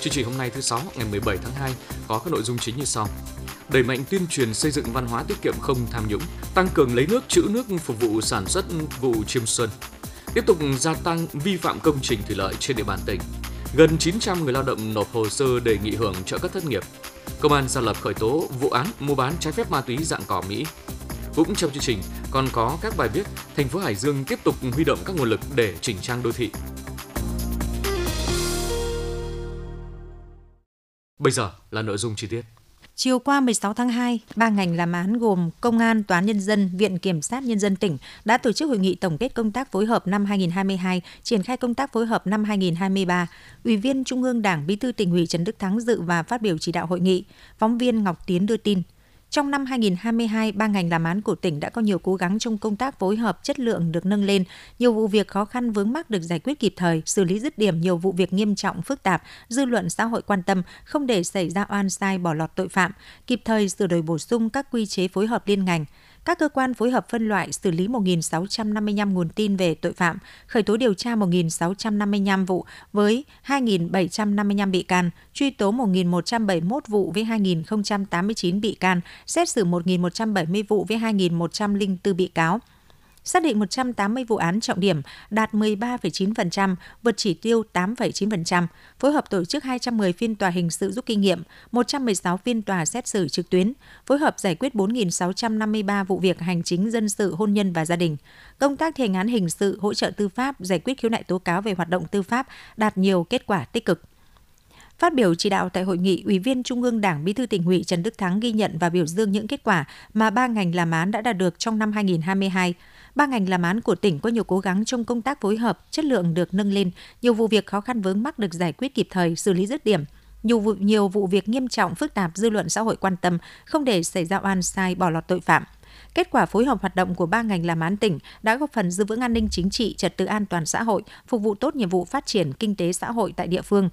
Chương trình hôm nay thứ sáu ngày 17 tháng 2 có các nội dung chính như sau. Đẩy mạnh tuyên truyền xây dựng văn hóa tiết kiệm không tham nhũng, tăng cường lấy nước trữ nước phục vụ sản xuất vụ chiêm xuân. Tiếp tục gia tăng vi phạm công trình thủy lợi trên địa bàn tỉnh. Gần 900 người lao động nộp hồ sơ đề nghị hưởng trợ cấp thất nghiệp. Công an ra Lập khởi tố vụ án mua bán trái phép ma túy dạng cỏ Mỹ. Cũng trong chương trình còn có các bài viết thành phố Hải Dương tiếp tục huy động các nguồn lực để chỉnh trang đô thị. Bây giờ là nội dung chi tiết. Chiều qua 16 tháng 2, ba ngành làm án gồm Công an, Tòa án Nhân dân, Viện Kiểm sát Nhân dân tỉnh đã tổ chức hội nghị tổng kết công tác phối hợp năm 2022, triển khai công tác phối hợp năm 2023. Ủy viên Trung ương Đảng Bí thư tỉnh ủy Trần Đức Thắng dự và phát biểu chỉ đạo hội nghị. Phóng viên Ngọc Tiến đưa tin. Trong năm 2022, ba ngành làm án của tỉnh đã có nhiều cố gắng trong công tác phối hợp chất lượng được nâng lên, nhiều vụ việc khó khăn vướng mắc được giải quyết kịp thời, xử lý dứt điểm nhiều vụ việc nghiêm trọng phức tạp, dư luận xã hội quan tâm, không để xảy ra oan sai bỏ lọt tội phạm, kịp thời sửa đổi bổ sung các quy chế phối hợp liên ngành các cơ quan phối hợp phân loại xử lý 1.655 nguồn tin về tội phạm, khởi tố điều tra 1.655 vụ với 2.755 bị can, truy tố 1.171 vụ với 2.089 bị can, xét xử 1.170 vụ với 2.104 bị cáo, xác định 180 vụ án trọng điểm, đạt 13,9%, vượt chỉ tiêu 8,9%, phối hợp tổ chức 210 phiên tòa hình sự rút kinh nghiệm, 116 phiên tòa xét xử trực tuyến, phối hợp giải quyết 4.653 vụ việc hành chính dân sự hôn nhân và gia đình. Công tác thi hành án hình sự, hỗ trợ tư pháp, giải quyết khiếu nại tố cáo về hoạt động tư pháp đạt nhiều kết quả tích cực. Phát biểu chỉ đạo tại hội nghị, Ủy viên Trung ương Đảng Bí thư tỉnh ủy Trần Đức Thắng ghi nhận và biểu dương những kết quả mà ba ngành làm án đã đạt được trong năm 2022 ba ngành làm án của tỉnh có nhiều cố gắng trong công tác phối hợp, chất lượng được nâng lên, nhiều vụ việc khó khăn vướng mắc được giải quyết kịp thời, xử lý dứt điểm. Nhiều vụ, nhiều vụ việc nghiêm trọng, phức tạp dư luận xã hội quan tâm, không để xảy ra oan sai, bỏ lọt tội phạm. Kết quả phối hợp hoạt động của ba ngành làm án tỉnh đã góp phần giữ vững an ninh chính trị, trật tự an toàn xã hội, phục vụ tốt nhiệm vụ phát triển kinh tế xã hội tại địa phương.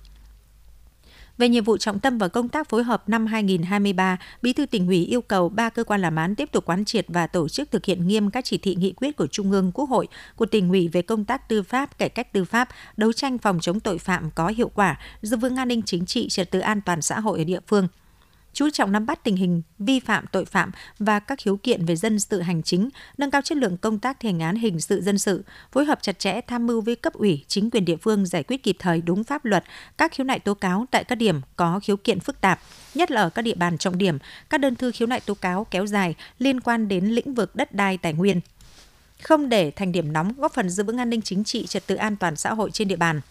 Về nhiệm vụ trọng tâm và công tác phối hợp năm 2023, Bí thư tỉnh ủy yêu cầu ba cơ quan làm án tiếp tục quán triệt và tổ chức thực hiện nghiêm các chỉ thị nghị quyết của Trung ương, Quốc hội, của tỉnh ủy về công tác tư pháp, cải cách tư pháp, đấu tranh phòng chống tội phạm có hiệu quả, giữ vững an ninh chính trị, trật tự an toàn xã hội ở địa phương chú trọng nắm bắt tình hình vi phạm tội phạm và các khiếu kiện về dân sự hành chính, nâng cao chất lượng công tác thi hành án hình sự dân sự, phối hợp chặt chẽ tham mưu với cấp ủy, chính quyền địa phương giải quyết kịp thời đúng pháp luật các khiếu nại tố cáo tại các điểm có khiếu kiện phức tạp, nhất là ở các địa bàn trọng điểm, các đơn thư khiếu nại tố cáo kéo dài liên quan đến lĩnh vực đất đai tài nguyên không để thành điểm nóng góp phần giữ vững an ninh chính trị trật tự an toàn xã hội trên địa bàn.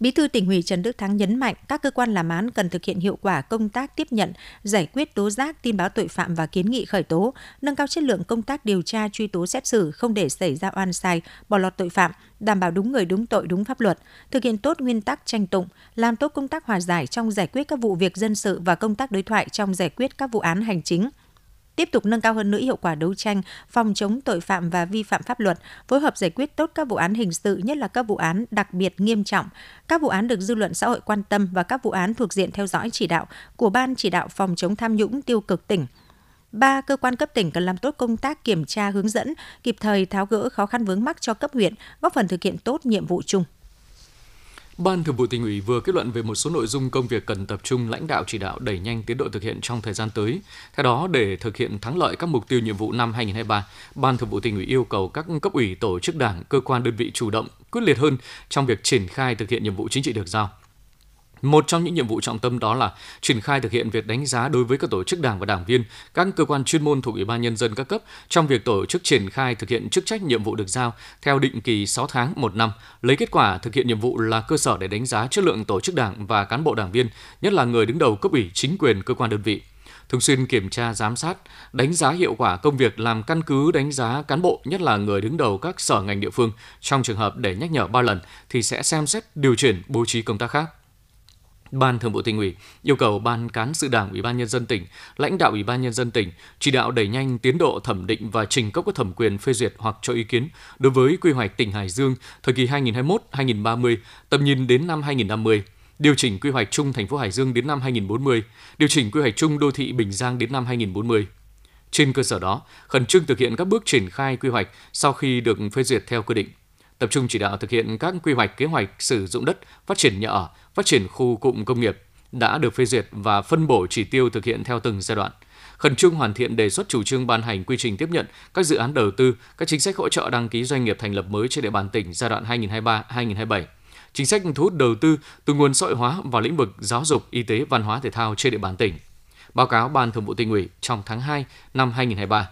Bí thư tỉnh ủy Trần Đức Thắng nhấn mạnh các cơ quan làm án cần thực hiện hiệu quả công tác tiếp nhận, giải quyết tố giác, tin báo tội phạm và kiến nghị khởi tố, nâng cao chất lượng công tác điều tra, truy tố xét xử, không để xảy ra oan sai, bỏ lọt tội phạm, đảm bảo đúng người đúng tội đúng pháp luật, thực hiện tốt nguyên tắc tranh tụng, làm tốt công tác hòa giải trong giải quyết các vụ việc dân sự và công tác đối thoại trong giải quyết các vụ án hành chính tiếp tục nâng cao hơn nữa hiệu quả đấu tranh, phòng chống tội phạm và vi phạm pháp luật, phối hợp giải quyết tốt các vụ án hình sự, nhất là các vụ án đặc biệt nghiêm trọng, các vụ án được dư luận xã hội quan tâm và các vụ án thuộc diện theo dõi chỉ đạo của Ban chỉ đạo phòng chống tham nhũng tiêu cực tỉnh. Ba cơ quan cấp tỉnh cần làm tốt công tác kiểm tra hướng dẫn, kịp thời tháo gỡ khó khăn vướng mắc cho cấp huyện, góp phần thực hiện tốt nhiệm vụ chung. Ban Thường vụ tỉnh ủy vừa kết luận về một số nội dung công việc cần tập trung lãnh đạo chỉ đạo đẩy nhanh tiến độ thực hiện trong thời gian tới. Theo đó, để thực hiện thắng lợi các mục tiêu nhiệm vụ năm 2023, Ban Thường vụ tỉnh ủy yêu cầu các cấp ủy tổ chức đảng, cơ quan đơn vị chủ động, quyết liệt hơn trong việc triển khai thực hiện nhiệm vụ chính trị được giao một trong những nhiệm vụ trọng tâm đó là triển khai thực hiện việc đánh giá đối với các tổ chức đảng và đảng viên, các cơ quan chuyên môn thuộc Ủy ban nhân dân các cấp trong việc tổ chức triển khai thực hiện chức trách nhiệm vụ được giao theo định kỳ 6 tháng một năm, lấy kết quả thực hiện nhiệm vụ là cơ sở để đánh giá chất lượng tổ chức đảng và cán bộ đảng viên, nhất là người đứng đầu cấp ủy chính quyền cơ quan đơn vị thường xuyên kiểm tra giám sát, đánh giá hiệu quả công việc làm căn cứ đánh giá cán bộ, nhất là người đứng đầu các sở ngành địa phương. Trong trường hợp để nhắc nhở ba lần thì sẽ xem xét điều chuyển bố trí công tác khác. Ban Thường vụ tỉnh ủy yêu cầu Ban cán sự Đảng Ủy ban nhân dân tỉnh, lãnh đạo Ủy ban nhân dân tỉnh chỉ đạo đẩy nhanh tiến độ thẩm định và trình cấp có thẩm quyền phê duyệt hoặc cho ý kiến đối với quy hoạch tỉnh Hải Dương thời kỳ 2021-2030, tầm nhìn đến năm 2050, điều chỉnh quy hoạch chung thành phố Hải Dương đến năm 2040, điều chỉnh quy hoạch chung đô thị Bình Giang đến năm 2040. Trên cơ sở đó, khẩn trương thực hiện các bước triển khai quy hoạch sau khi được phê duyệt theo quy định tập trung chỉ đạo thực hiện các quy hoạch kế hoạch sử dụng đất, phát triển nhà ở, phát triển khu cụm công nghiệp đã được phê duyệt và phân bổ chỉ tiêu thực hiện theo từng giai đoạn. Khẩn trương hoàn thiện đề xuất chủ trương ban hành quy trình tiếp nhận các dự án đầu tư, các chính sách hỗ trợ đăng ký doanh nghiệp thành lập mới trên địa bàn tỉnh giai đoạn 2023-2027 chính sách thu hút đầu tư từ nguồn xã hội hóa vào lĩnh vực giáo dục, y tế, văn hóa thể thao trên địa bàn tỉnh. Báo cáo Ban Thường vụ tỉnh ủy trong tháng 2 năm 2023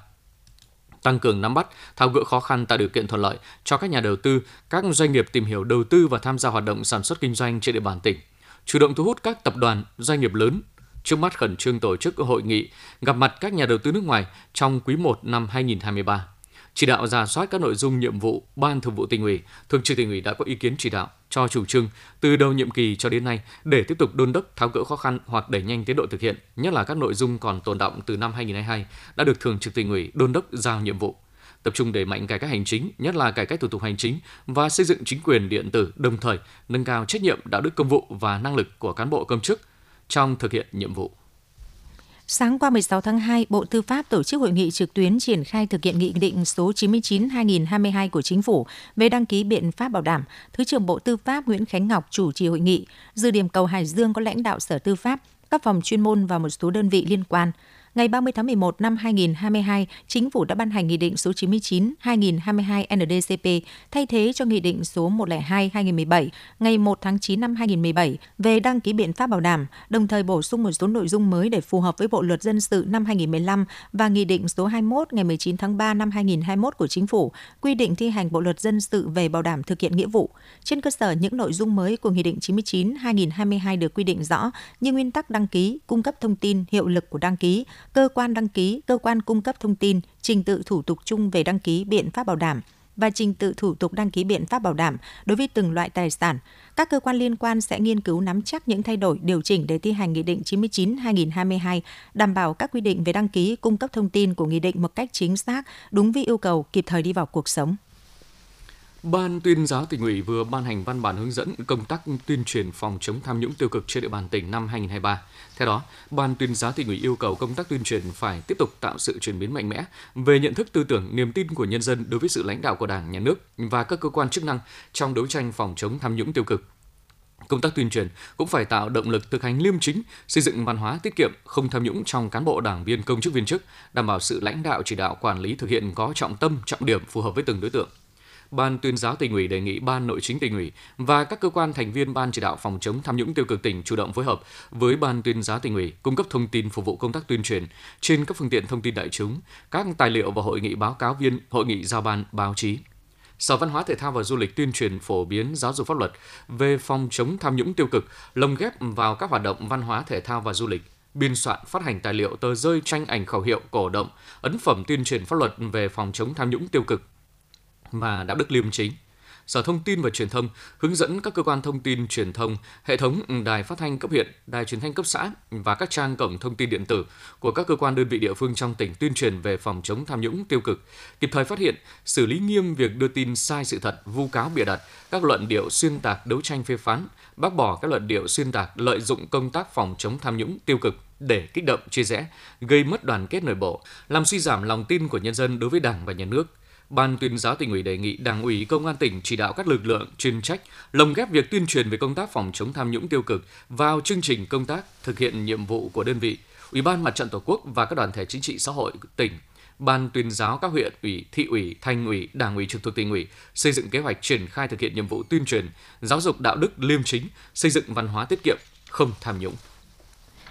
tăng cường nắm bắt, tháo gỡ khó khăn tạo điều kiện thuận lợi cho các nhà đầu tư, các doanh nghiệp tìm hiểu đầu tư và tham gia hoạt động sản xuất kinh doanh trên địa bàn tỉnh, chủ động thu hút các tập đoàn, doanh nghiệp lớn. Trước mắt khẩn trương tổ chức hội nghị gặp mặt các nhà đầu tư nước ngoài trong quý 1 năm 2023 chỉ đạo ra soát các nội dung nhiệm vụ ban thường vụ tỉnh ủy, thường trực tỉnh ủy đã có ý kiến chỉ đạo cho chủ trương từ đầu nhiệm kỳ cho đến nay để tiếp tục đôn đốc tháo gỡ khó khăn hoặc đẩy nhanh tiến độ thực hiện, nhất là các nội dung còn tồn động từ năm 2022 đã được thường trực tỉnh ủy đôn đốc giao nhiệm vụ tập trung đẩy mạnh cải cách hành chính, nhất là cải cách thủ tục hành chính và xây dựng chính quyền điện tử, đồng thời nâng cao trách nhiệm đạo đức công vụ và năng lực của cán bộ công chức trong thực hiện nhiệm vụ. Sáng qua 16 tháng 2, Bộ Tư pháp tổ chức hội nghị trực tuyến triển khai thực hiện nghị định số 99/2022 của Chính phủ về đăng ký biện pháp bảo đảm. Thứ trưởng Bộ Tư pháp Nguyễn Khánh Ngọc chủ trì hội nghị. Dự điểm cầu Hải Dương có lãnh đạo Sở Tư pháp, các phòng chuyên môn và một số đơn vị liên quan ngày 30 tháng 11 năm 2022, Chính phủ đã ban hành Nghị định số 99-2022 NDCP thay thế cho Nghị định số 102-2017 ngày 1 tháng 9 năm 2017 về đăng ký biện pháp bảo đảm, đồng thời bổ sung một số nội dung mới để phù hợp với Bộ Luật Dân sự năm 2015 và Nghị định số 21 ngày 19 tháng 3 năm 2021 của Chính phủ quy định thi hành Bộ Luật Dân sự về bảo đảm thực hiện nghĩa vụ. Trên cơ sở những nội dung mới của Nghị định 99-2022 được quy định rõ như nguyên tắc đăng ký, cung cấp thông tin, hiệu lực của đăng ký, cơ quan đăng ký, cơ quan cung cấp thông tin, trình tự thủ tục chung về đăng ký biện pháp bảo đảm và trình tự thủ tục đăng ký biện pháp bảo đảm đối với từng loại tài sản. Các cơ quan liên quan sẽ nghiên cứu nắm chắc những thay đổi, điều chỉnh để thi hành Nghị định 99-2022, đảm bảo các quy định về đăng ký, cung cấp thông tin của Nghị định một cách chính xác, đúng với yêu cầu, kịp thời đi vào cuộc sống. Ban tuyên giáo tỉnh ủy vừa ban hành văn bản hướng dẫn công tác tuyên truyền phòng chống tham nhũng tiêu cực trên địa bàn tỉnh năm 2023. Theo đó, Ban tuyên giáo tỉnh ủy yêu cầu công tác tuyên truyền phải tiếp tục tạo sự chuyển biến mạnh mẽ về nhận thức tư tưởng, niềm tin của nhân dân đối với sự lãnh đạo của Đảng, Nhà nước và các cơ quan chức năng trong đấu tranh phòng chống tham nhũng tiêu cực. Công tác tuyên truyền cũng phải tạo động lực thực hành liêm chính, xây dựng văn hóa tiết kiệm, không tham nhũng trong cán bộ đảng viên công chức viên chức, đảm bảo sự lãnh đạo chỉ đạo quản lý thực hiện có trọng tâm, trọng điểm phù hợp với từng đối tượng. Ban tuyên giáo tỉnh ủy đề nghị Ban Nội chính tỉnh ủy và các cơ quan thành viên Ban chỉ đạo phòng chống tham nhũng tiêu cực tỉnh chủ động phối hợp với Ban tuyên giáo tỉnh ủy cung cấp thông tin phục vụ công tác tuyên truyền trên các phương tiện thông tin đại chúng, các tài liệu và hội nghị báo cáo viên, hội nghị giao ban báo chí. Sở Văn hóa Thể thao và Du lịch tuyên truyền phổ biến giáo dục pháp luật về phòng chống tham nhũng tiêu cực, lồng ghép vào các hoạt động văn hóa thể thao và du lịch biên soạn phát hành tài liệu tờ rơi tranh ảnh khẩu hiệu cổ động ấn phẩm tuyên truyền pháp luật về phòng chống tham nhũng tiêu cực và đạo đức liêm chính. Sở Thông tin và Truyền thông hướng dẫn các cơ quan thông tin truyền thông, hệ thống đài phát thanh cấp huyện, đài truyền thanh cấp xã và các trang cổng thông tin điện tử của các cơ quan đơn vị địa phương trong tỉnh tuyên truyền về phòng chống tham nhũng tiêu cực, kịp thời phát hiện, xử lý nghiêm việc đưa tin sai sự thật, vu cáo bịa đặt, các luận điệu xuyên tạc đấu tranh phê phán, bác bỏ các luận điệu xuyên tạc lợi dụng công tác phòng chống tham nhũng tiêu cực để kích động chia rẽ, gây mất đoàn kết nội bộ, làm suy giảm lòng tin của nhân dân đối với Đảng và Nhà nước – Ban tuyên giáo tỉnh ủy đề nghị Đảng ủy Công an tỉnh chỉ đạo các lực lượng chuyên trách lồng ghép việc tuyên truyền về công tác phòng chống tham nhũng tiêu cực vào chương trình công tác thực hiện nhiệm vụ của đơn vị. Ủy ban Mặt trận Tổ quốc và các đoàn thể chính trị xã hội tỉnh Ban tuyên giáo các huyện ủy, thị ủy, thành ủy, đảng ủy trực thuộc tỉnh ủy xây dựng kế hoạch triển khai thực hiện nhiệm vụ tuyên truyền, giáo dục đạo đức liêm chính, xây dựng văn hóa tiết kiệm, không tham nhũng.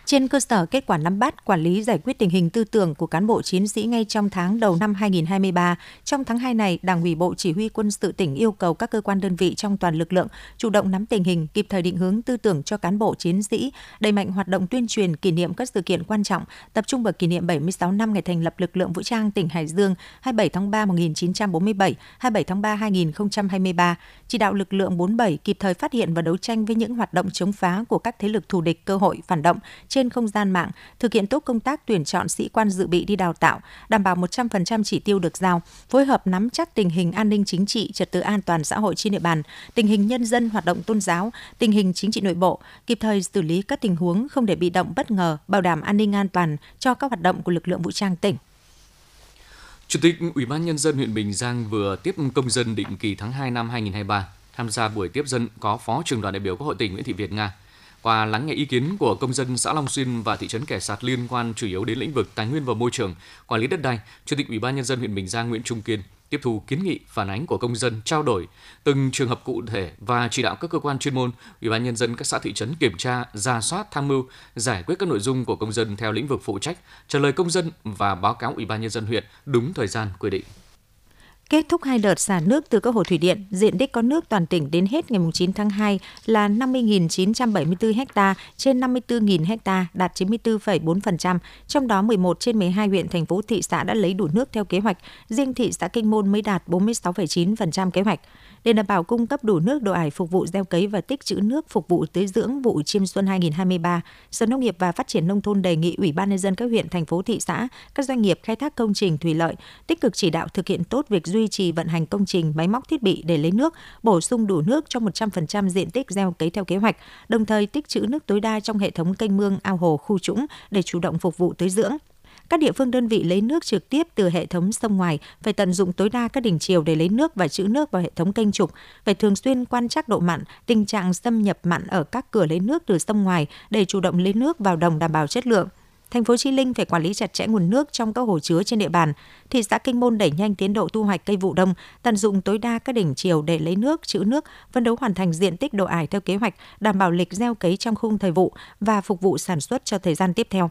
Trên cơ sở kết quả nắm bắt, quản lý giải quyết tình hình tư tưởng của cán bộ chiến sĩ ngay trong tháng đầu năm 2023, trong tháng 2 này, Đảng ủy Bộ Chỉ huy Quân sự tỉnh yêu cầu các cơ quan đơn vị trong toàn lực lượng chủ động nắm tình hình, kịp thời định hướng tư tưởng cho cán bộ chiến sĩ, đẩy mạnh hoạt động tuyên truyền kỷ niệm các sự kiện quan trọng, tập trung vào kỷ niệm 76 năm ngày thành lập lực lượng vũ trang tỉnh Hải Dương 27 tháng 3 1947, 27 tháng 3 2023, chỉ đạo lực lượng 47 kịp thời phát hiện và đấu tranh với những hoạt động chống phá của các thế lực thù địch cơ hội phản động trên không gian mạng, thực hiện tốt công tác tuyển chọn sĩ quan dự bị đi đào tạo, đảm bảo 100% chỉ tiêu được giao, phối hợp nắm chắc tình hình an ninh chính trị, trật tự an toàn xã hội trên địa bàn, tình hình nhân dân hoạt động tôn giáo, tình hình chính trị nội bộ, kịp thời xử lý các tình huống không để bị động bất ngờ, bảo đảm an ninh an toàn cho các hoạt động của lực lượng vũ trang tỉnh. Chủ tịch Ủy ban Nhân dân huyện Bình Giang vừa tiếp công dân định kỳ tháng 2 năm 2023. Tham gia buổi tiếp dân có Phó trưởng đoàn đại biểu Quốc hội tỉnh Nguyễn Thị Việt Nga. Qua lắng nghe ý kiến của công dân xã Long Xuyên và thị trấn Kẻ Sạt liên quan chủ yếu đến lĩnh vực tài nguyên và môi trường, quản lý đất đai, Chủ tịch Ủy ban nhân dân huyện Bình Giang Nguyễn Trung Kiên tiếp thu kiến nghị phản ánh của công dân trao đổi từng trường hợp cụ thể và chỉ đạo các cơ quan chuyên môn, ủy ban nhân dân các xã thị trấn kiểm tra, ra soát, tham mưu, giải quyết các nội dung của công dân theo lĩnh vực phụ trách, trả lời công dân và báo cáo ủy ban nhân dân huyện đúng thời gian quy định. Kết thúc hai đợt xả nước từ các hồ thủy điện, diện tích có nước toàn tỉnh đến hết ngày 9 tháng 2 là 50.974 ha trên 54.000 ha, đạt 94,4%. Trong đó 11 trên 12 huyện, thành phố, thị xã đã lấy đủ nước theo kế hoạch. Riêng thị xã Kinh Môn mới đạt 46,9% kế hoạch. Để đảm bảo cung cấp đủ nước độ ải phục vụ gieo cấy và tích trữ nước phục vụ tưới dưỡng vụ chiêm xuân 2023, Sở Nông nghiệp và Phát triển Nông thôn đề nghị Ủy ban Nhân dân các huyện, thành phố, thị xã, các doanh nghiệp khai thác công trình thủy lợi tích cực chỉ đạo thực hiện tốt việc duy trì vận hành công trình, máy móc thiết bị để lấy nước, bổ sung đủ nước cho 100% diện tích gieo cấy theo kế hoạch, đồng thời tích trữ nước tối đa trong hệ thống kênh mương, ao hồ, khu trũng để chủ động phục vụ tưới dưỡng. Các địa phương đơn vị lấy nước trực tiếp từ hệ thống sông ngoài phải tận dụng tối đa các đỉnh chiều để lấy nước và trữ nước vào hệ thống kênh trục, phải thường xuyên quan trắc độ mặn, tình trạng xâm nhập mặn ở các cửa lấy nước từ sông ngoài để chủ động lấy nước vào đồng đảm bảo chất lượng. Thành phố Chi Linh phải quản lý chặt chẽ nguồn nước trong các hồ chứa trên địa bàn. Thị xã Kinh Môn đẩy nhanh tiến độ thu hoạch cây vụ đông, tận dụng tối đa các đỉnh chiều để lấy nước, trữ nước, phấn đấu hoàn thành diện tích độ ải theo kế hoạch, đảm bảo lịch gieo cấy trong khung thời vụ và phục vụ sản xuất cho thời gian tiếp theo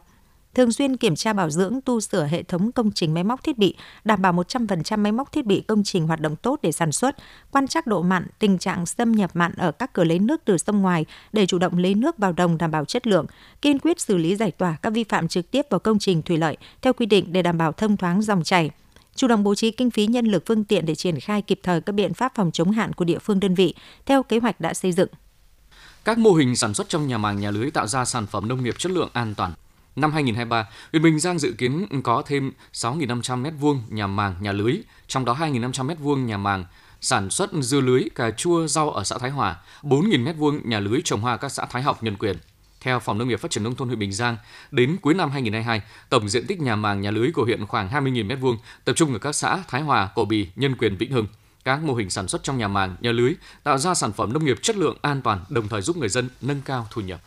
thường xuyên kiểm tra bảo dưỡng tu sửa hệ thống công trình máy móc thiết bị, đảm bảo 100% máy móc thiết bị công trình hoạt động tốt để sản xuất, quan trắc độ mặn, tình trạng xâm nhập mặn ở các cửa lấy nước từ sông ngoài để chủ động lấy nước vào đồng đảm bảo chất lượng, kiên quyết xử lý giải tỏa các vi phạm trực tiếp vào công trình thủy lợi theo quy định để đảm bảo thông thoáng dòng chảy chủ động bố trí kinh phí nhân lực phương tiện để triển khai kịp thời các biện pháp phòng chống hạn của địa phương đơn vị theo kế hoạch đã xây dựng. Các mô hình sản xuất trong nhà màng nhà lưới tạo ra sản phẩm nông nghiệp chất lượng an toàn, Năm 2023, huyện Bình Giang dự kiến có thêm 6.500 m2 nhà màng, nhà lưới, trong đó 2.500 m2 nhà màng sản xuất dưa lưới, cà chua, rau ở xã Thái Hòa, 4.000 m2 nhà lưới trồng hoa các xã Thái Học, Nhân Quyền. Theo Phòng Nông nghiệp Phát triển Nông thôn huyện Bình Giang, đến cuối năm 2022, tổng diện tích nhà màng nhà lưới của huyện khoảng 20.000 m2, tập trung ở các xã Thái Hòa, Cổ Bì, Nhân Quyền, Vĩnh Hưng. Các mô hình sản xuất trong nhà màng, nhà lưới tạo ra sản phẩm nông nghiệp chất lượng an toàn, đồng thời giúp người dân nâng cao thu nhập.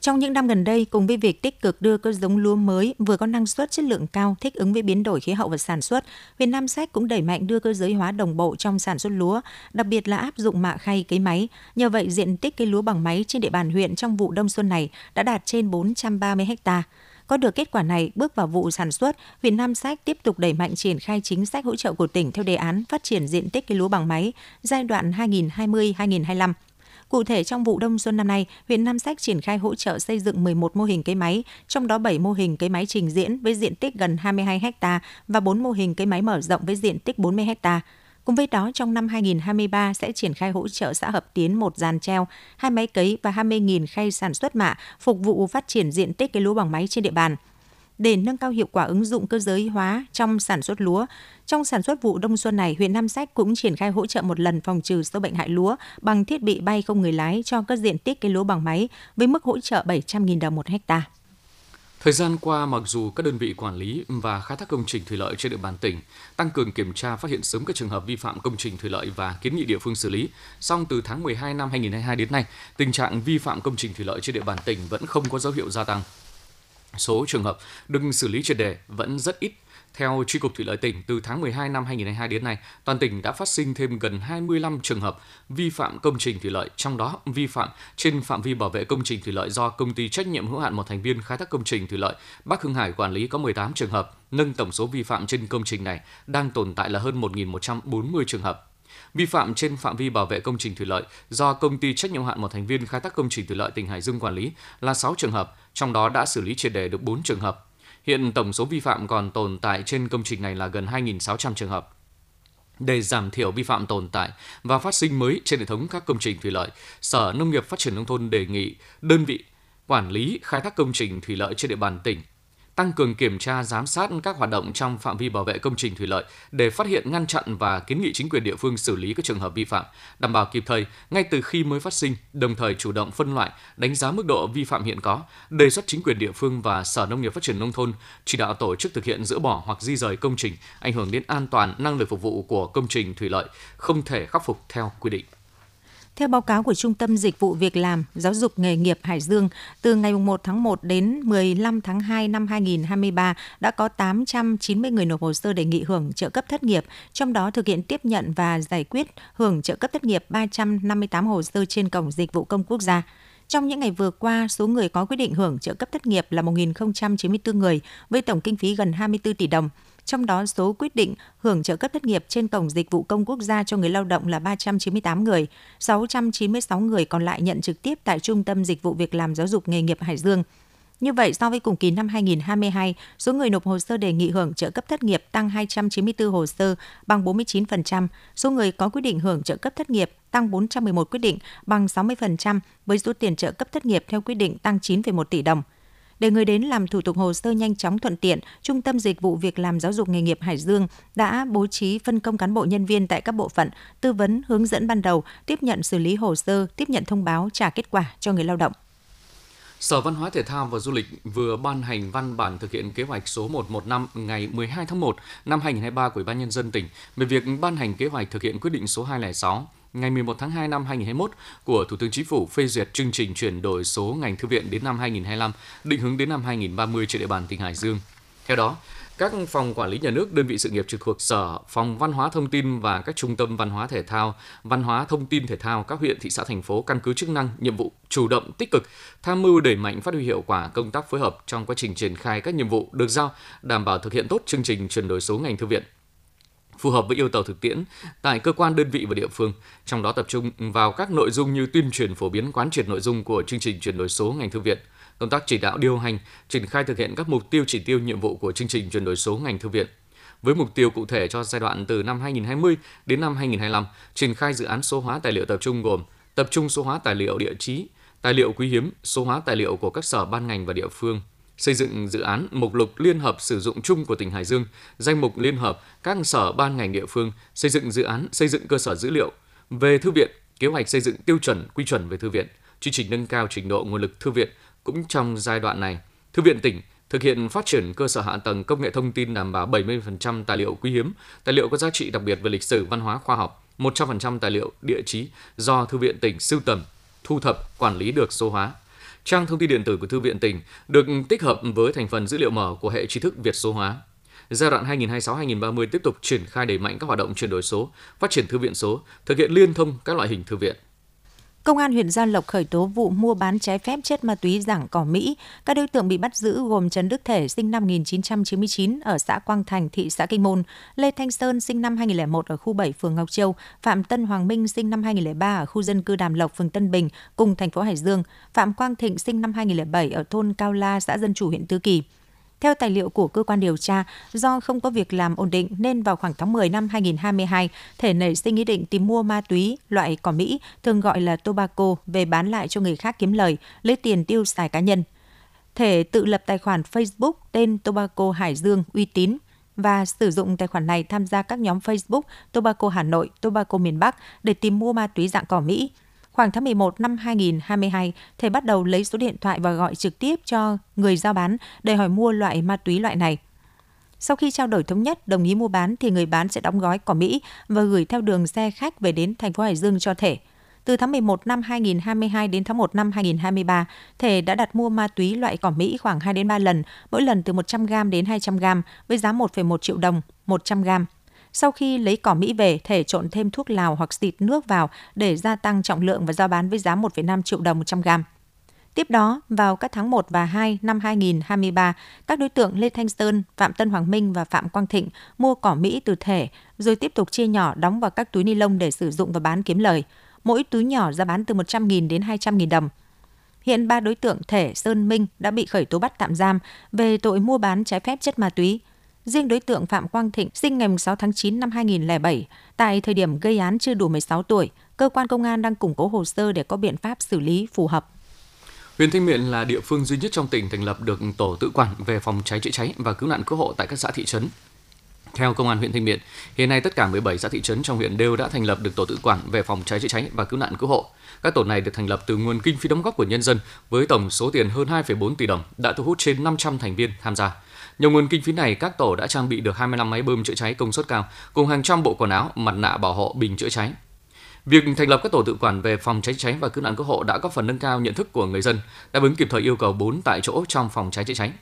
Trong những năm gần đây, cùng với việc tích cực đưa các giống lúa mới vừa có năng suất chất lượng cao thích ứng với biến đổi khí hậu và sản xuất, huyện Nam Sách cũng đẩy mạnh đưa cơ giới hóa đồng bộ trong sản xuất lúa, đặc biệt là áp dụng mạ khay cấy máy. Nhờ vậy, diện tích cây lúa bằng máy trên địa bàn huyện trong vụ đông xuân này đã đạt trên 430 ha. Có được kết quả này, bước vào vụ sản xuất, huyện Nam Sách tiếp tục đẩy mạnh triển khai chính sách hỗ trợ của tỉnh theo đề án phát triển diện tích cây lúa bằng máy giai đoạn 2020-2025 Cụ thể trong vụ đông xuân năm nay, huyện Nam Sách triển khai hỗ trợ xây dựng 11 mô hình cây máy, trong đó 7 mô hình cây máy trình diễn với diện tích gần 22 ha và 4 mô hình cây máy mở rộng với diện tích 40 ha. Cùng với đó, trong năm 2023 sẽ triển khai hỗ trợ xã Hợp Tiến một dàn treo, hai máy cấy và 20.000 khay sản xuất mạ phục vụ phát triển diện tích cây lúa bằng máy trên địa bàn để nâng cao hiệu quả ứng dụng cơ giới hóa trong sản xuất lúa. Trong sản xuất vụ đông xuân này, huyện Nam Sách cũng triển khai hỗ trợ một lần phòng trừ sâu bệnh hại lúa bằng thiết bị bay không người lái cho các diện tích cây lúa bằng máy với mức hỗ trợ 700.000 đồng một hecta. Thời gian qua, mặc dù các đơn vị quản lý và khai thác công trình thủy lợi trên địa bàn tỉnh tăng cường kiểm tra phát hiện sớm các trường hợp vi phạm công trình thủy lợi và kiến nghị địa phương xử lý, song từ tháng 12 năm 2022 đến nay, tình trạng vi phạm công trình thủy lợi trên địa bàn tỉnh vẫn không có dấu hiệu gia tăng. Số trường hợp được xử lý triệt đề vẫn rất ít. Theo Tri Cục Thủy lợi tỉnh, từ tháng 12 năm 2022 đến nay, toàn tỉnh đã phát sinh thêm gần 25 trường hợp vi phạm công trình thủy lợi, trong đó vi phạm trên phạm vi bảo vệ công trình thủy lợi do công ty trách nhiệm hữu hạn một thành viên khai thác công trình thủy lợi Bắc Hưng Hải quản lý có 18 trường hợp, nâng tổng số vi phạm trên công trình này đang tồn tại là hơn 1.140 trường hợp vi phạm trên phạm vi bảo vệ công trình thủy lợi do công ty trách nhiệm hạn một thành viên khai thác công trình thủy lợi tỉnh Hải Dương quản lý là 6 trường hợp, trong đó đã xử lý triệt đề được 4 trường hợp. Hiện tổng số vi phạm còn tồn tại trên công trình này là gần 2.600 trường hợp. Để giảm thiểu vi phạm tồn tại và phát sinh mới trên hệ thống các công trình thủy lợi, Sở Nông nghiệp Phát triển Nông thôn đề nghị đơn vị quản lý khai thác công trình thủy lợi trên địa bàn tỉnh tăng cường kiểm tra giám sát các hoạt động trong phạm vi bảo vệ công trình thủy lợi để phát hiện ngăn chặn và kiến nghị chính quyền địa phương xử lý các trường hợp vi phạm, đảm bảo kịp thời ngay từ khi mới phát sinh, đồng thời chủ động phân loại, đánh giá mức độ vi phạm hiện có, đề xuất chính quyền địa phương và Sở Nông nghiệp Phát triển nông thôn chỉ đạo tổ chức thực hiện dỡ bỏ hoặc di rời công trình ảnh hưởng đến an toàn năng lực phục vụ của công trình thủy lợi không thể khắc phục theo quy định. Theo báo cáo của Trung tâm Dịch vụ Việc làm, Giáo dục nghề nghiệp Hải Dương, từ ngày 1 tháng 1 đến 15 tháng 2 năm 2023 đã có 890 người nộp hồ sơ đề nghị hưởng trợ cấp thất nghiệp, trong đó thực hiện tiếp nhận và giải quyết hưởng trợ cấp thất nghiệp 358 hồ sơ trên cổng Dịch vụ công quốc gia. Trong những ngày vừa qua, số người có quyết định hưởng trợ cấp thất nghiệp là 1.094 người với tổng kinh phí gần 24 tỷ đồng. Trong đó, số quyết định hưởng trợ cấp thất nghiệp trên cổng dịch vụ công quốc gia cho người lao động là 398 người, 696 người còn lại nhận trực tiếp tại Trung tâm Dịch vụ Việc làm Giáo dục Nghề nghiệp Hải Dương. Như vậy, so với cùng kỳ năm 2022, số người nộp hồ sơ đề nghị hưởng trợ cấp thất nghiệp tăng 294 hồ sơ, bằng 49%, số người có quyết định hưởng trợ cấp thất nghiệp tăng 411 quyết định, bằng 60%, với số tiền trợ cấp thất nghiệp theo quyết định tăng 9,1 tỷ đồng. Để người đến làm thủ tục hồ sơ nhanh chóng thuận tiện, Trung tâm Dịch vụ Việc làm Giáo dục Nghề nghiệp Hải Dương đã bố trí phân công cán bộ nhân viên tại các bộ phận, tư vấn, hướng dẫn ban đầu, tiếp nhận xử lý hồ sơ, tiếp nhận thông báo trả kết quả cho người lao động. Sở Văn hóa Thể thao và Du lịch vừa ban hành văn bản thực hiện kế hoạch số 115 ngày 12 tháng 1 năm 2023 của Ủy ban nhân dân tỉnh về việc ban hành kế hoạch thực hiện quyết định số 206 ngày 11 tháng 2 năm 2021 của Thủ tướng Chính phủ phê duyệt chương trình chuyển đổi số ngành thư viện đến năm 2025, định hướng đến năm 2030 trên địa bàn tỉnh Hải Dương. Theo đó, các phòng quản lý nhà nước, đơn vị sự nghiệp trực thuộc Sở, phòng văn hóa thông tin và các trung tâm văn hóa thể thao, văn hóa thông tin thể thao các huyện, thị xã, thành phố căn cứ chức năng, nhiệm vụ chủ động tích cực tham mưu đẩy mạnh phát huy hiệu quả công tác phối hợp trong quá trình triển khai các nhiệm vụ được giao, đảm bảo thực hiện tốt chương trình chuyển đổi số ngành thư viện phù hợp với yêu cầu thực tiễn tại cơ quan đơn vị và địa phương, trong đó tập trung vào các nội dung như tuyên truyền phổ biến quán triệt nội dung của chương trình chuyển đổi số ngành thư viện, công tác chỉ đạo điều hành, triển khai thực hiện các mục tiêu chỉ tiêu nhiệm vụ của chương trình chuyển đổi số ngành thư viện. Với mục tiêu cụ thể cho giai đoạn từ năm 2020 đến năm 2025, triển khai dự án số hóa tài liệu tập trung gồm tập trung số hóa tài liệu địa chí, tài liệu quý hiếm, số hóa tài liệu của các sở ban ngành và địa phương, xây dựng dự án mục lục liên hợp sử dụng chung của tỉnh Hải Dương, danh mục liên hợp các sở ban ngành địa phương, xây dựng dự án xây dựng cơ sở dữ liệu về thư viện, kế hoạch xây dựng tiêu chuẩn quy chuẩn về thư viện, chương trình nâng cao trình độ nguồn lực thư viện cũng trong giai đoạn này. Thư viện tỉnh thực hiện phát triển cơ sở hạ tầng công nghệ thông tin đảm bảo 70% tài liệu quý hiếm, tài liệu có giá trị đặc biệt về lịch sử, văn hóa, khoa học, 100% tài liệu địa chí do thư viện tỉnh sưu tầm, thu thập, quản lý được số hóa. Trang thông tin điện tử của Thư viện tỉnh được tích hợp với thành phần dữ liệu mở của hệ trí thức Việt số hóa. Giai đoạn 2026-2030 tiếp tục triển khai đẩy mạnh các hoạt động chuyển đổi số, phát triển thư viện số, thực hiện liên thông các loại hình thư viện. Công an huyện Gia Lộc khởi tố vụ mua bán trái phép chất ma túy dạng cỏ Mỹ. Các đối tượng bị bắt giữ gồm Trần Đức Thể sinh năm 1999 ở xã Quang Thành, thị xã Kinh Môn, Lê Thanh Sơn sinh năm 2001 ở khu 7 phường Ngọc Châu, Phạm Tân Hoàng Minh sinh năm 2003 ở khu dân cư Đàm Lộc, phường Tân Bình, cùng thành phố Hải Dương, Phạm Quang Thịnh sinh năm 2007 ở thôn Cao La, xã Dân Chủ, huyện Tứ Kỳ. Theo tài liệu của cơ quan điều tra, do không có việc làm ổn định nên vào khoảng tháng 10 năm 2022, thể nảy sinh ý định tìm mua ma túy loại cỏ Mỹ, thường gọi là tobacco, về bán lại cho người khác kiếm lời, lấy tiền tiêu xài cá nhân. Thể tự lập tài khoản Facebook tên Tobacco Hải Dương uy tín và sử dụng tài khoản này tham gia các nhóm Facebook Tobacco Hà Nội, Tobacco miền Bắc để tìm mua ma túy dạng cỏ Mỹ. Khoảng tháng 11 năm 2022, Thể bắt đầu lấy số điện thoại và gọi trực tiếp cho người giao bán để hỏi mua loại ma túy loại này. Sau khi trao đổi thống nhất đồng ý mua bán thì người bán sẽ đóng gói cỏ Mỹ và gửi theo đường xe khách về đến thành phố Hải Dương cho Thể. Từ tháng 11 năm 2022 đến tháng 1 năm 2023, Thể đã đặt mua ma túy loại cỏ Mỹ khoảng 2 đến 3 lần, mỗi lần từ 100g đến 200g với giá 1,1 triệu đồng 100g. Sau khi lấy cỏ Mỹ về, thể trộn thêm thuốc lào hoặc xịt nước vào để gia tăng trọng lượng và giao bán với giá 1,5 triệu đồng 100 gram. Tiếp đó, vào các tháng 1 và 2 năm 2023, các đối tượng Lê Thanh Sơn, Phạm Tân Hoàng Minh và Phạm Quang Thịnh mua cỏ Mỹ từ thể, rồi tiếp tục chia nhỏ đóng vào các túi ni lông để sử dụng và bán kiếm lời. Mỗi túi nhỏ ra bán từ 100.000 đến 200.000 đồng. Hiện ba đối tượng Thể, Sơn, Minh đã bị khởi tố bắt tạm giam về tội mua bán trái phép chất ma túy. Riêng đối tượng Phạm Quang Thịnh sinh ngày 6 tháng 9 năm 2007, tại thời điểm gây án chưa đủ 16 tuổi, cơ quan công an đang củng cố hồ sơ để có biện pháp xử lý phù hợp. Huyện Thanh Miện là địa phương duy nhất trong tỉnh thành lập được tổ tự quản về phòng cháy chữa cháy và cứu nạn cứu hộ tại các xã thị trấn. Theo Công an huyện Thanh Miện, hiện nay tất cả 17 xã thị trấn trong huyện đều đã thành lập được tổ tự quản về phòng cháy chữa cháy và cứu nạn cứu hộ. Các tổ này được thành lập từ nguồn kinh phí đóng góp của nhân dân với tổng số tiền hơn 2,4 tỷ đồng, đã thu hút trên 500 thành viên tham gia. Nhờ nguồn kinh phí này, các tổ đã trang bị được 25 máy bơm chữa cháy công suất cao cùng hàng trăm bộ quần áo, mặt nạ bảo hộ, bình chữa cháy. Việc thành lập các tổ tự quản về phòng cháy cháy và cứu nạn cứu hộ đã góp phần nâng cao nhận thức của người dân, đáp ứng kịp thời yêu cầu 4 tại chỗ trong phòng cháy chữa cháy.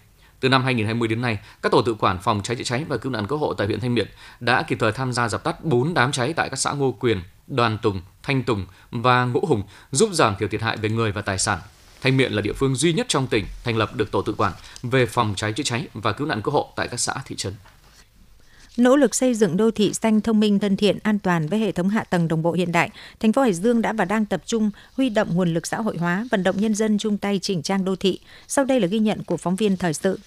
Từ năm 2020 đến nay, các tổ tự quản phòng cháy chữa cháy và cứu nạn cứu hộ tại huyện Thanh Miện đã kịp thời tham gia dập tắt 4 đám cháy tại các xã Ngô Quyền, Đoàn Tùng, Thanh Tùng và Ngũ Hùng, giúp giảm thiểu thiệt hại về người và tài sản. Thanh Miện là địa phương duy nhất trong tỉnh thành lập được tổ tự quản về phòng cháy chữa cháy và cứu nạn cứu hộ tại các xã thị trấn. Nỗ lực xây dựng đô thị xanh thông minh thân thiện an toàn với hệ thống hạ tầng đồng bộ hiện đại, thành phố Hải Dương đã và đang tập trung huy động nguồn lực xã hội hóa, vận động nhân dân chung tay chỉnh trang đô thị. Sau đây là ghi nhận của phóng viên thời sự.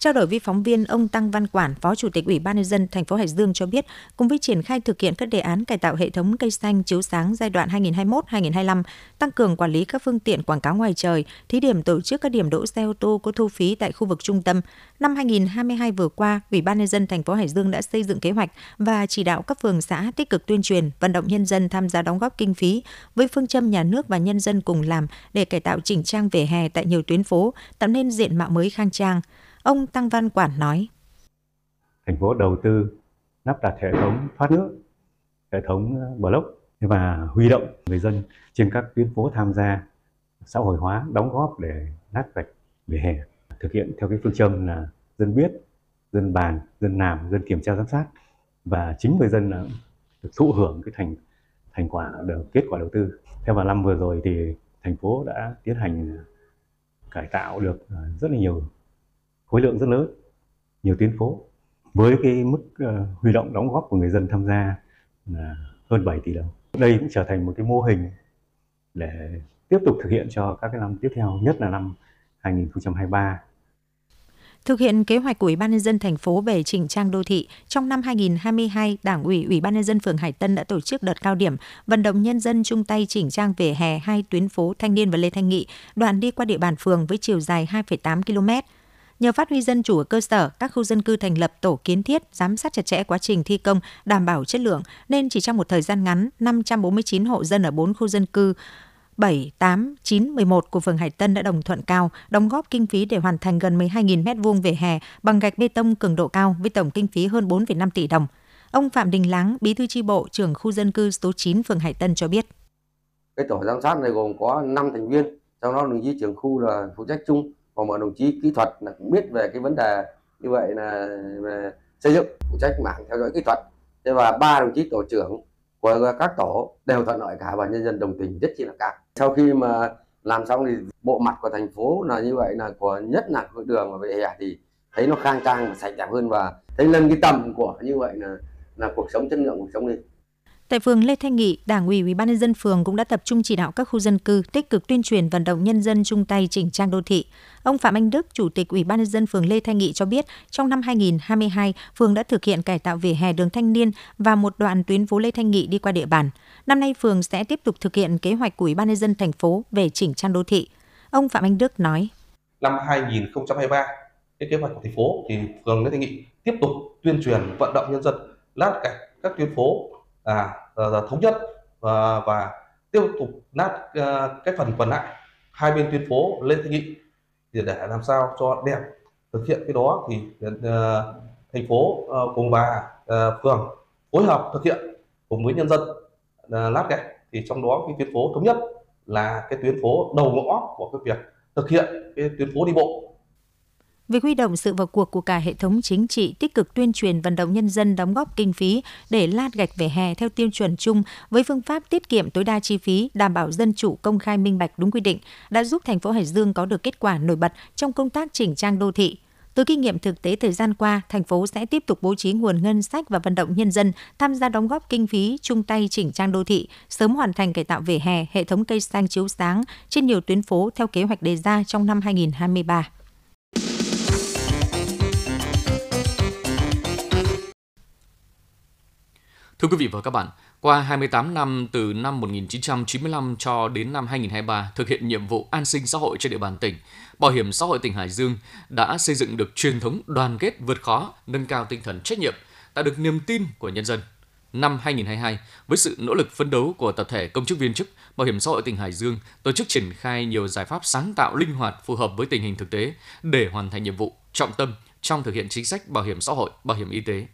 Trao đổi với phóng viên, ông Tăng Văn Quản, Phó Chủ tịch Ủy ban nhân dân thành phố Hải Dương cho biết, cùng với triển khai thực hiện các đề án cải tạo hệ thống cây xanh chiếu sáng giai đoạn 2021-2025, tăng cường quản lý các phương tiện quảng cáo ngoài trời, thí điểm tổ chức các điểm đỗ xe ô tô có thu phí tại khu vực trung tâm. Năm 2022 vừa qua, Ủy ban nhân dân thành phố Hải Dương đã xây dựng kế hoạch và chỉ đạo các phường xã tích cực tuyên truyền, vận động nhân dân tham gia đóng góp kinh phí với phương châm nhà nước và nhân dân cùng làm để cải tạo chỉnh trang vỉa hè tại nhiều tuyến phố, tạo nên diện mạo mới khang trang. Ông Tăng Văn Quản nói. Thành phố đầu tư lắp đặt hệ thống thoát nước, hệ thống ờ, block và huy động người dân trên các tuyến phố tham gia xã hội hóa đóng góp để lát vạch vỉa hè thực hiện theo cái phương châm là dân biết dân bàn dân làm dân kiểm tra giám sát và chính người dân là được thụ hưởng cái thành thành quả được kết quả đầu tư theo vào năm vừa rồi thì thành phố đã tiến hành ờ, cải tạo được rất là nhiều khối lượng rất lớn nhiều tuyến phố với cái mức uh, huy động đóng góp của người dân tham gia là hơn 7 tỷ đồng. Đây cũng trở thành một cái mô hình để tiếp tục thực hiện cho các cái năm tiếp theo, nhất là năm 2023 Thực hiện kế hoạch của Ủy ban nhân dân thành phố về chỉnh trang đô thị, trong năm 2022, Đảng ủy Ủy ban nhân dân phường Hải Tân đã tổ chức đợt cao điểm vận động nhân dân chung tay chỉnh trang vỉa hè hai tuyến phố Thanh Niên và Lê Thanh Nghị, đoạn đi qua địa bàn phường với chiều dài 2,8 km. Nhờ phát huy dân chủ ở cơ sở, các khu dân cư thành lập tổ kiến thiết, giám sát chặt chẽ quá trình thi công, đảm bảo chất lượng, nên chỉ trong một thời gian ngắn, 549 hộ dân ở 4 khu dân cư 7, 8, 9, 11 của phường Hải Tân đã đồng thuận cao, đóng góp kinh phí để hoàn thành gần 12.000 m2 về hè bằng gạch bê tông cường độ cao với tổng kinh phí hơn 4,5 tỷ đồng. Ông Phạm Đình Láng, bí thư chi bộ, trưởng khu dân cư số 9 phường Hải Tân cho biết. Cái tổ giám sát này gồm có 5 thành viên, trong đó đồng chí trưởng khu là phụ trách chung, và mọi đồng chí kỹ thuật là cũng biết về cái vấn đề như vậy là về xây dựng, phụ trách mảng theo dõi kỹ thuật. Thế và ba đồng chí tổ trưởng của các tổ đều thuận lợi cả và nhân dân đồng tình rất chi là cao. Sau khi mà làm xong thì bộ mặt của thành phố là như vậy, là của nhất là hội đường và về hè thì thấy nó khang trang và sạch đẹp hơn và thấy lên cái tầm của như vậy là là cuộc sống chất lượng cuộc sống lên Tại phường Lê Thanh Nghị, Đảng ủy Ủy ban nhân dân phường cũng đã tập trung chỉ đạo các khu dân cư tích cực tuyên truyền vận động nhân dân chung tay chỉnh trang đô thị. Ông Phạm Anh Đức, Chủ tịch Ủy ban nhân dân phường Lê Thanh Nghị cho biết, trong năm 2022, phường đã thực hiện cải tạo vỉa hè đường Thanh Niên và một đoạn tuyến phố Lê Thanh Nghị đi qua địa bàn. Năm nay phường sẽ tiếp tục thực hiện kế hoạch của Ủy ban nhân dân thành phố về chỉnh trang đô thị. Ông Phạm Anh Đức nói: Năm 2023, cái kế hoạch của thành phố thì phường Lê Thanh Nghị tiếp tục tuyên truyền vận động nhân dân lát cạch các tuyến phố à, thống nhất và, và tiếp tục nát à, cái phần còn lại hai bên tuyến phố lên thanh nghị để để làm sao cho đẹp thực hiện cái đó thì à, thành phố à, cùng và à, phường phối hợp thực hiện cùng với nhân dân à, lát gạch thì trong đó cái tuyến phố thống nhất là cái tuyến phố đầu ngõ của cái việc thực hiện cái tuyến phố đi bộ. Việc huy động sự vào cuộc của cả hệ thống chính trị tích cực tuyên truyền vận động nhân dân đóng góp kinh phí để lát gạch về hè theo tiêu chuẩn chung với phương pháp tiết kiệm tối đa chi phí, đảm bảo dân chủ, công khai minh bạch đúng quy định đã giúp thành phố Hải Dương có được kết quả nổi bật trong công tác chỉnh trang đô thị. Từ kinh nghiệm thực tế thời gian qua, thành phố sẽ tiếp tục bố trí nguồn ngân sách và vận động nhân dân tham gia đóng góp kinh phí chung tay chỉnh trang đô thị, sớm hoàn thành cải tạo vỉa hè, hệ thống cây xanh chiếu sáng trên nhiều tuyến phố theo kế hoạch đề ra trong năm 2023. Thưa quý vị và các bạn, qua 28 năm từ năm 1995 cho đến năm 2023 thực hiện nhiệm vụ an sinh xã hội trên địa bàn tỉnh, Bảo hiểm xã hội tỉnh Hải Dương đã xây dựng được truyền thống đoàn kết vượt khó, nâng cao tinh thần trách nhiệm, tạo được niềm tin của nhân dân. Năm 2022, với sự nỗ lực phấn đấu của tập thể công chức viên chức, Bảo hiểm xã hội tỉnh Hải Dương tổ chức triển khai nhiều giải pháp sáng tạo linh hoạt phù hợp với tình hình thực tế để hoàn thành nhiệm vụ trọng tâm trong thực hiện chính sách bảo hiểm xã hội, bảo hiểm y tế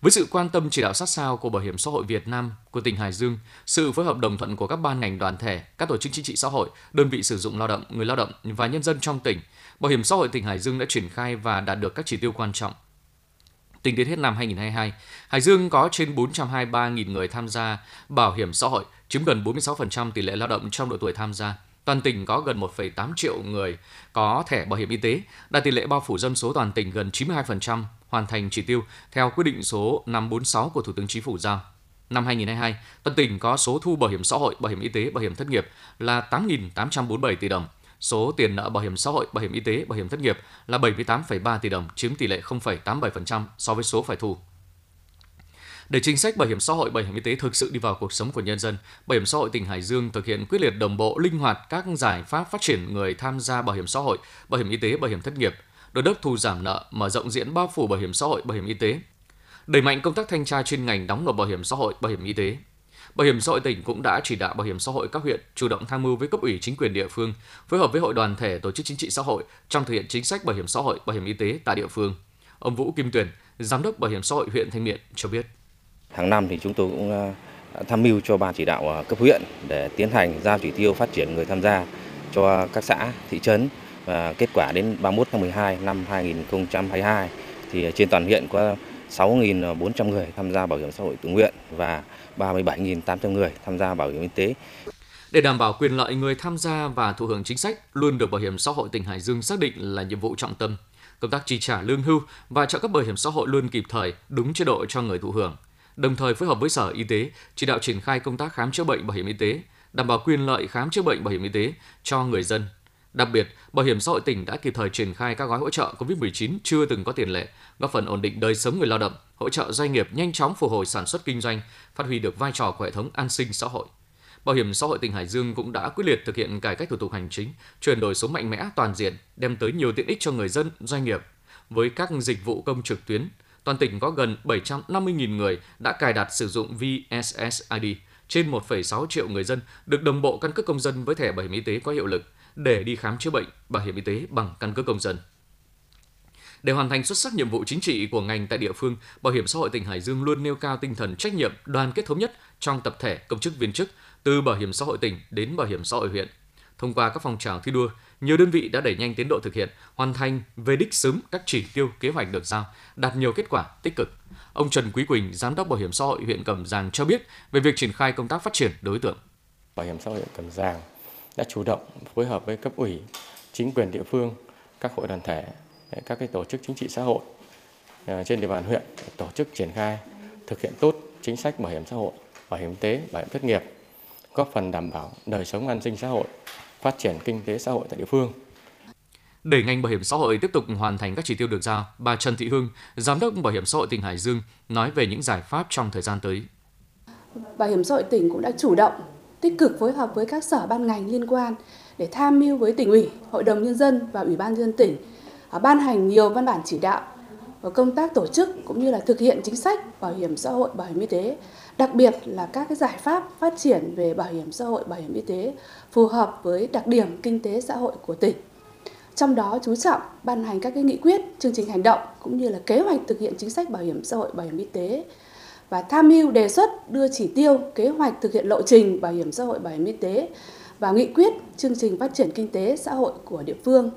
với sự quan tâm chỉ đạo sát sao của Bảo hiểm xã hội Việt Nam của tỉnh Hải Dương, sự phối hợp đồng thuận của các ban ngành đoàn thể, các tổ chức chính trị xã hội, đơn vị sử dụng lao động, người lao động và nhân dân trong tỉnh, Bảo hiểm xã hội tỉnh Hải Dương đã triển khai và đạt được các chỉ tiêu quan trọng. Tính đến hết năm 2022, Hải Dương có trên 423.000 người tham gia bảo hiểm xã hội, chiếm gần 46% tỷ lệ lao động trong độ tuổi tham gia. Toàn tỉnh có gần 1,8 triệu người có thẻ bảo hiểm y tế, đạt tỷ lệ bao phủ dân số toàn tỉnh gần 92%, hoàn thành chỉ tiêu theo quyết định số 546 của Thủ tướng Chính phủ giao. Năm 2022, toàn tỉnh có số thu bảo hiểm xã hội, bảo hiểm y tế, bảo hiểm thất nghiệp là 8.847 tỷ đồng. Số tiền nợ bảo hiểm xã hội, bảo hiểm y tế, bảo hiểm thất nghiệp là 78,3 tỷ đồng, chiếm tỷ lệ 0,87% so với số phải thu. Để chính sách bảo hiểm xã hội, bảo hiểm y tế thực sự đi vào cuộc sống của nhân dân, Bảo hiểm xã hội tỉnh Hải Dương thực hiện quyết liệt đồng bộ linh hoạt các giải pháp phát triển người tham gia bảo hiểm xã hội, bảo hiểm y tế, bảo hiểm thất nghiệp, đôn đốc thu giảm nợ, mở rộng diện bao phủ bảo hiểm xã hội, bảo hiểm y tế, đẩy mạnh công tác thanh tra chuyên ngành đóng nộp bảo hiểm xã hội, bảo hiểm y tế. Bảo hiểm xã hội tỉnh cũng đã chỉ đạo bảo hiểm xã hội các huyện chủ động tham mưu với cấp ủy chính quyền địa phương, phối hợp với hội đoàn thể tổ chức chính trị xã hội trong thực hiện chính sách bảo hiểm xã hội, bảo hiểm y tế tại địa phương. Ông Vũ Kim Tuyền, giám đốc bảo hiểm xã hội huyện Thanh Miện cho biết. Hàng năm thì chúng tôi cũng à, tham mưu cho ban chỉ đạo à, cấp huyện để tiến hành giao chỉ tiêu phát triển người tham gia cho các xã, thị trấn và kết quả đến 31 tháng 12 năm 2022 thì trên toàn huyện có 6.400 người tham gia bảo hiểm xã hội tự nguyện và 37.800 người tham gia bảo hiểm y tế. Để đảm bảo quyền lợi người tham gia và thụ hưởng chính sách luôn được Bảo hiểm xã hội tỉnh Hải Dương xác định là nhiệm vụ trọng tâm. Công tác chi trả lương hưu và trợ cấp bảo hiểm xã hội luôn kịp thời, đúng chế độ cho người thụ hưởng. Đồng thời phối hợp với Sở Y tế chỉ đạo triển khai công tác khám chữa bệnh bảo hiểm y tế, đảm bảo quyền lợi khám chữa bệnh bảo hiểm y tế cho người dân. Đặc biệt, Bảo hiểm xã hội tỉnh đã kịp thời triển khai các gói hỗ trợ COVID-19 chưa từng có tiền lệ, góp phần ổn định đời sống người lao động, hỗ trợ doanh nghiệp nhanh chóng phục hồi sản xuất kinh doanh, phát huy được vai trò của hệ thống an sinh xã hội. Bảo hiểm xã hội tỉnh Hải Dương cũng đã quyết liệt thực hiện cải cách thủ tục hành chính, chuyển đổi số mạnh mẽ toàn diện, đem tới nhiều tiện ích cho người dân, doanh nghiệp. Với các dịch vụ công trực tuyến, toàn tỉnh có gần 750.000 người đã cài đặt sử dụng VSSID, trên 1,6 triệu người dân được đồng bộ căn cước công dân với thẻ bảo hiểm y tế có hiệu lực để đi khám chữa bệnh bảo hiểm y tế bằng căn cước công dân. Để hoàn thành xuất sắc nhiệm vụ chính trị của ngành tại địa phương, Bảo hiểm xã hội tỉnh Hải Dương luôn nêu cao tinh thần trách nhiệm, đoàn kết thống nhất trong tập thể công chức viên chức từ Bảo hiểm xã hội tỉnh đến Bảo hiểm xã hội huyện. Thông qua các phong trào thi đua, nhiều đơn vị đã đẩy nhanh tiến độ thực hiện, hoàn thành về đích sớm các chỉ tiêu kế hoạch được giao, đạt nhiều kết quả tích cực. Ông Trần Quý Quỳnh, Giám đốc Bảo hiểm xã hội huyện Cẩm Giàng cho biết về việc triển khai công tác phát triển đối tượng. Bảo hiểm xã hội huyện Cẩm Giàng đã chủ động phối hợp với cấp ủy, chính quyền địa phương, các hội đoàn thể, các cái tổ chức chính trị xã hội à, trên địa bàn huyện tổ chức triển khai thực hiện tốt chính sách bảo hiểm xã hội, bảo hiểm y tế, bảo hiểm thất nghiệp, góp phần đảm bảo đời sống an sinh xã hội, phát triển kinh tế xã hội tại địa phương. Để ngành bảo hiểm xã hội tiếp tục hoàn thành các chỉ tiêu được giao, bà Trần Thị Hương, Giám đốc Bảo hiểm xã hội tỉnh Hải Dương nói về những giải pháp trong thời gian tới. Bảo hiểm xã hội tỉnh cũng đã chủ động tích cực phối hợp với các sở ban ngành liên quan để tham mưu với tỉnh ủy, hội đồng nhân dân và ủy ban nhân dân tỉnh à, ban hành nhiều văn bản chỉ đạo và công tác tổ chức cũng như là thực hiện chính sách bảo hiểm xã hội, bảo hiểm y tế, đặc biệt là các cái giải pháp phát triển về bảo hiểm xã hội, bảo hiểm y tế phù hợp với đặc điểm kinh tế xã hội của tỉnh. Trong đó chú trọng ban hành các cái nghị quyết, chương trình hành động cũng như là kế hoạch thực hiện chính sách bảo hiểm xã hội, bảo hiểm y tế và tham mưu đề xuất đưa chỉ tiêu, kế hoạch thực hiện lộ trình bảo hiểm xã hội, bảo hiểm y tế và nghị quyết chương trình phát triển kinh tế xã hội của địa phương.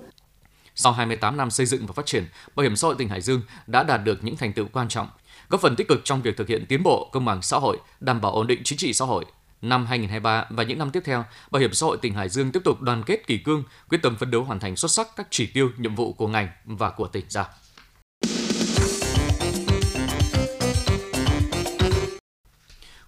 Sau 28 năm xây dựng và phát triển, Bảo hiểm xã hội tỉnh Hải Dương đã đạt được những thành tựu quan trọng, góp phần tích cực trong việc thực hiện tiến bộ công bằng xã hội, đảm bảo ổn định chính trị xã hội. Năm 2023 và những năm tiếp theo, Bảo hiểm xã hội tỉnh Hải Dương tiếp tục đoàn kết kỳ cương, quyết tâm phấn đấu hoàn thành xuất sắc các chỉ tiêu, nhiệm vụ của ngành và của tỉnh giao.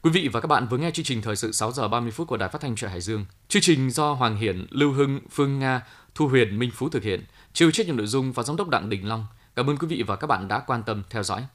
Quý vị và các bạn vừa nghe chương trình thời sự 6 giờ 30 phút của Đài Phát thanh Trại Hải Dương. Chương trình do Hoàng Hiển, Lưu Hưng, Phương Nga, Thu Huyền, Minh Phú thực hiện, chịu trách nhiệm nội dung và giám đốc Đặng Đình Long. Cảm ơn quý vị và các bạn đã quan tâm theo dõi.